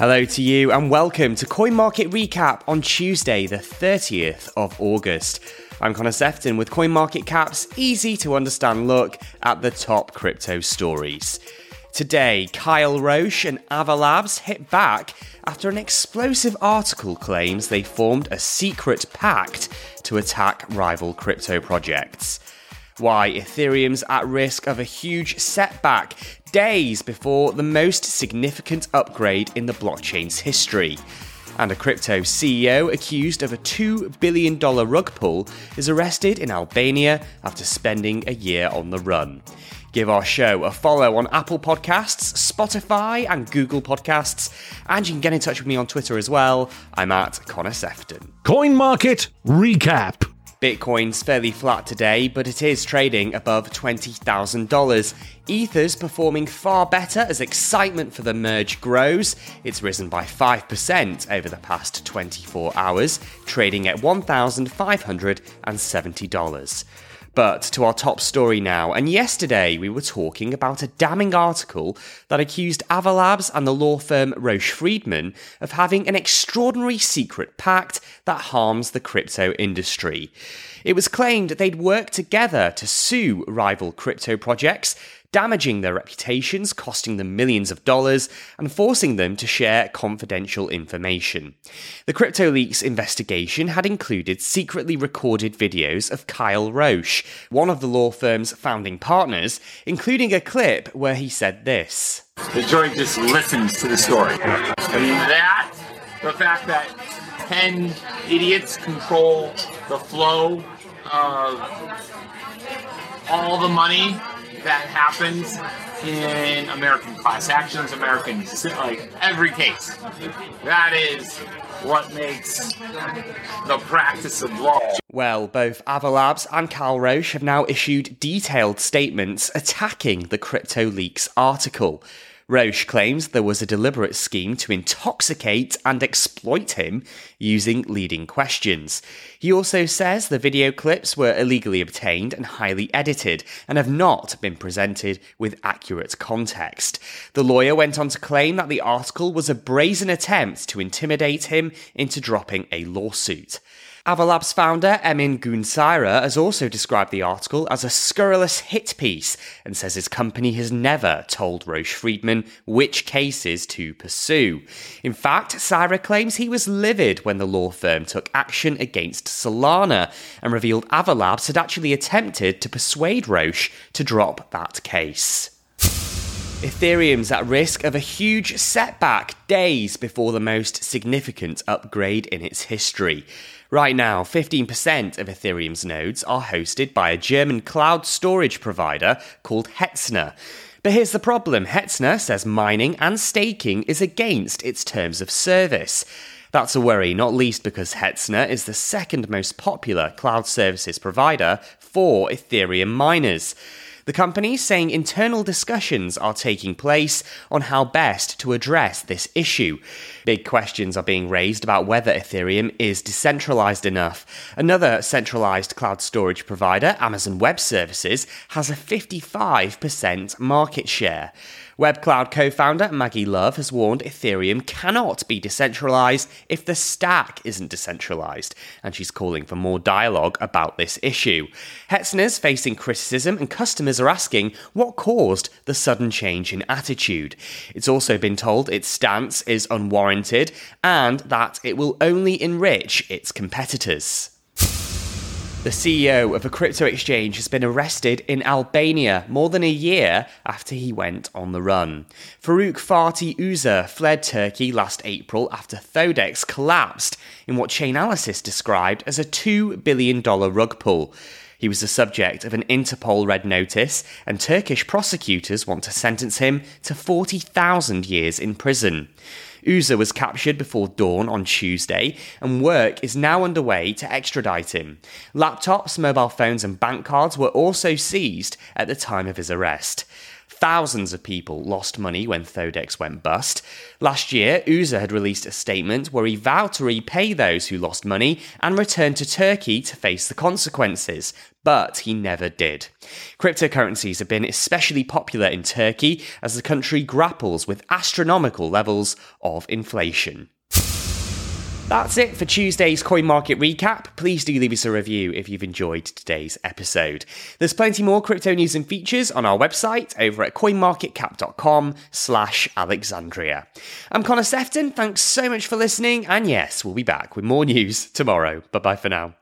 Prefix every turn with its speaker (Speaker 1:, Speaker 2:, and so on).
Speaker 1: Hello to you and welcome to Coin Market Recap on Tuesday, the 30th of August. I'm Connor Sefton with Coin Market Cap's easy to understand look at the top crypto stories. Today, Kyle Roche and Avalabs hit back after an explosive article claims they formed a secret pact to attack rival crypto projects why Ethereum's at risk of a huge setback days before the most significant upgrade in the blockchain's history. And a crypto CEO accused of a $2 billion rug pull is arrested in Albania after spending a year on the run. Give our show a follow on Apple Podcasts, Spotify, and Google Podcasts. And you can get in touch with me on Twitter as well. I'm at Connor Sefton.
Speaker 2: Coin Market Recap.
Speaker 1: Bitcoin's fairly flat today, but it is trading above $20,000. Ether's performing far better as excitement for the merge grows. It's risen by 5% over the past 24 hours, trading at $1,570. But to our top story now, and yesterday we were talking about a damning article that accused Avalabs and the law firm Roche Freedman of having an extraordinary secret pact that harms the crypto industry. It was claimed they'd worked together to sue rival crypto projects damaging their reputations, costing them millions of dollars, and forcing them to share confidential information. The CryptoLeaks investigation had included secretly recorded videos of Kyle Roche, one of the law firm's founding partners, including a clip where he said this.
Speaker 3: The jury just listens to the story. And that, the fact that 10 idiots control the flow of all the money that happens in American class actions, American like every case. That is what makes the practice of law.
Speaker 1: Well, both Avalabs and Kyle Roche have now issued detailed statements attacking the CryptoLeaks article. Roche claims there was a deliberate scheme to intoxicate and exploit him using leading questions. He also says the video clips were illegally obtained and highly edited and have not been presented with accurate context. The lawyer went on to claim that the article was a brazen attempt to intimidate him into dropping a lawsuit. Avalab's founder, Emin Gün Sirer, has also described the article as a scurrilous hit piece and says his company has never told Roche Freedman which cases to pursue. In fact, Sirer claims he was livid when the law firm took action against Solana and revealed Avalabs had actually attempted to persuade Roche to drop that case. Ethereum's at risk of a huge setback days before the most significant upgrade in its history. Right now, 15% of Ethereum's nodes are hosted by a German cloud storage provider called Hetzner. But here's the problem Hetzner says mining and staking is against its terms of service. That's a worry, not least because Hetzner is the second most popular cloud services provider for Ethereum miners. The company saying internal discussions are taking place on how best to address this issue. Big questions are being raised about whether Ethereum is decentralized enough. Another centralized cloud storage provider, Amazon Web Services, has a 55% market share. WebCloud co founder Maggie Love has warned Ethereum cannot be decentralized if the stack isn't decentralized, and she's calling for more dialogue about this issue. Hetzner's facing criticism, and customers are asking what caused the sudden change in attitude. It's also been told its stance is unwarranted and that it will only enrich its competitors. The CEO of a crypto exchange has been arrested in Albania more than a year after he went on the run. Farouk Fatih Uzer fled Turkey last April after Thodex collapsed in what Chainalysis described as a $2 billion rug pull. He was the subject of an Interpol red notice, and Turkish prosecutors want to sentence him to 40,000 years in prison. Uzer was captured before dawn on Tuesday, and work is now underway to extradite him. Laptops, mobile phones, and bank cards were also seized at the time of his arrest. Thousands of people lost money when Thodex went bust. Last year, Uzer had released a statement where he vowed to repay those who lost money and return to Turkey to face the consequences, but he never did. Cryptocurrencies have been especially popular in Turkey as the country grapples with astronomical levels of inflation. That's it for Tuesday's Coin Market Recap. Please do leave us a review if you've enjoyed today's episode. There's plenty more crypto news and features on our website over at coinmarketcap.com slash Alexandria. I'm Connor Sefton. Thanks so much for listening. And yes, we'll be back with more news tomorrow. Bye bye for now.